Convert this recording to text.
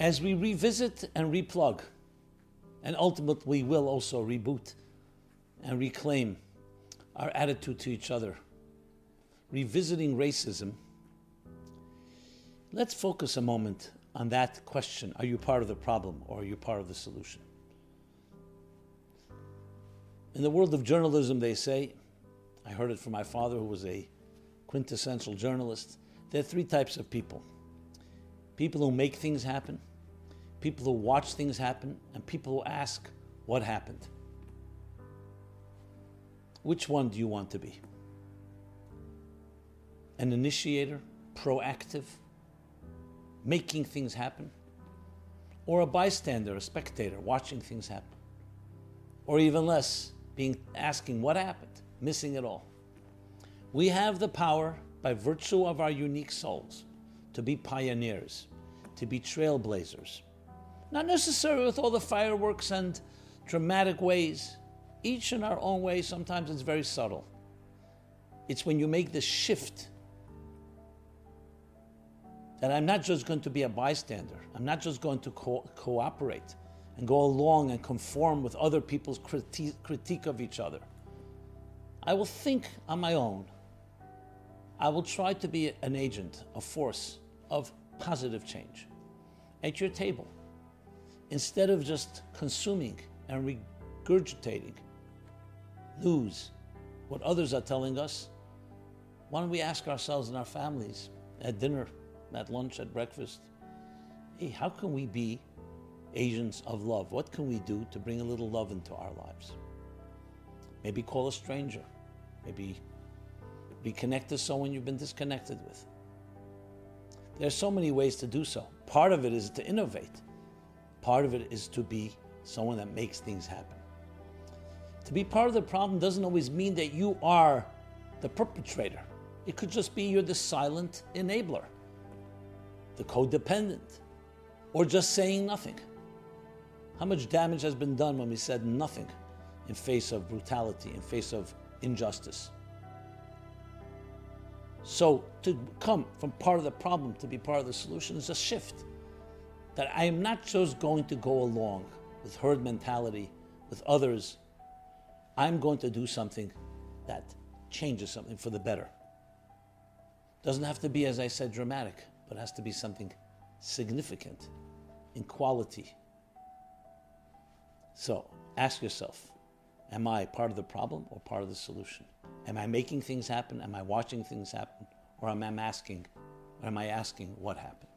as we revisit and replug, and ultimately will also reboot and reclaim our attitude to each other, revisiting racism, let's focus a moment on that question. Are you part of the problem or are you part of the solution? In the world of journalism, they say, I heard it from my father, who was a quintessential journalist, there are three types of people people who make things happen, people who watch things happen, and people who ask, What happened? Which one do you want to be? An initiator, proactive, making things happen? Or a bystander, a spectator, watching things happen? Or even less, being asking what happened, missing it all. We have the power, by virtue of our unique souls, to be pioneers, to be trailblazers. Not necessarily with all the fireworks and dramatic ways, each in our own way. Sometimes it's very subtle. It's when you make the shift that I'm not just going to be a bystander, I'm not just going to co- cooperate and go along and conform with other people's criti- critique of each other. I will think on my own. I will try to be an agent, a force of positive change at your table. Instead of just consuming and regurgitating news, what others are telling us, why don't we ask ourselves and our families at dinner, at lunch, at breakfast, hey, how can we be agents of love. What can we do to bring a little love into our lives? Maybe call a stranger. Maybe reconnect to someone you've been disconnected with. There are so many ways to do so. Part of it is to innovate, part of it is to be someone that makes things happen. To be part of the problem doesn't always mean that you are the perpetrator. It could just be you're the silent enabler, the codependent, or just saying nothing. How much damage has been done when we said nothing in face of brutality, in face of injustice? So, to come from part of the problem to be part of the solution is a shift. That I am not just going to go along with herd mentality, with others. I'm going to do something that changes something for the better. Doesn't have to be, as I said, dramatic, but has to be something significant in quality, so ask yourself Am I part of the problem or part of the solution? Am I making things happen? Am I watching things happen? Or am I asking, or am I asking what happened?